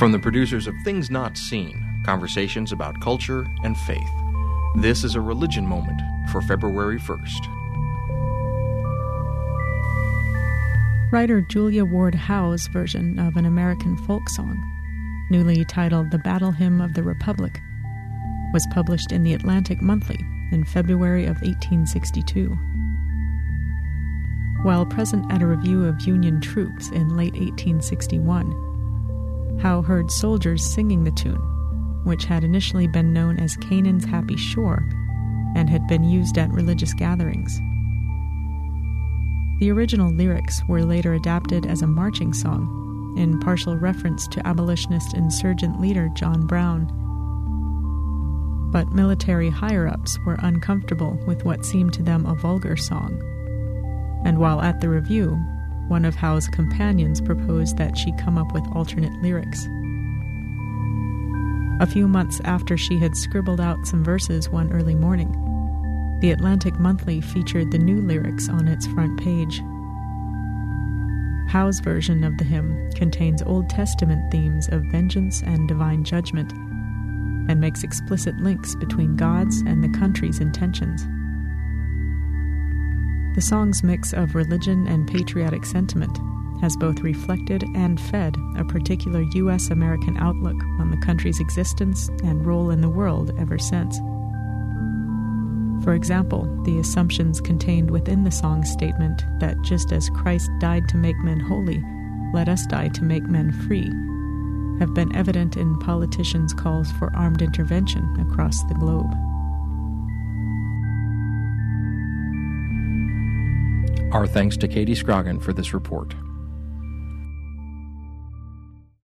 From the producers of Things Not Seen Conversations about Culture and Faith, this is a religion moment for February 1st. Writer Julia Ward Howe's version of an American folk song, newly titled The Battle Hymn of the Republic, was published in the Atlantic Monthly in February of 1862. While present at a review of Union troops in late 1861, Howe heard soldiers singing the tune, which had initially been known as Canaan's Happy Shore and had been used at religious gatherings. The original lyrics were later adapted as a marching song, in partial reference to abolitionist insurgent leader John Brown. But military higher ups were uncomfortable with what seemed to them a vulgar song. And while at the review, one of Howe's companions proposed that she come up with alternate lyrics. A few months after she had scribbled out some verses one early morning, the Atlantic Monthly featured the new lyrics on its front page. Howe's version of the hymn contains Old Testament themes of vengeance and divine judgment, and makes explicit links between God's and the country's intentions. The song's mix of religion and patriotic sentiment has both reflected and fed a particular U.S. American outlook on the country's existence and role in the world ever since. For example, the assumptions contained within the song's statement that just as Christ died to make men holy, let us die to make men free, have been evident in politicians' calls for armed intervention across the globe. Our thanks to Katy Scrogin for this report.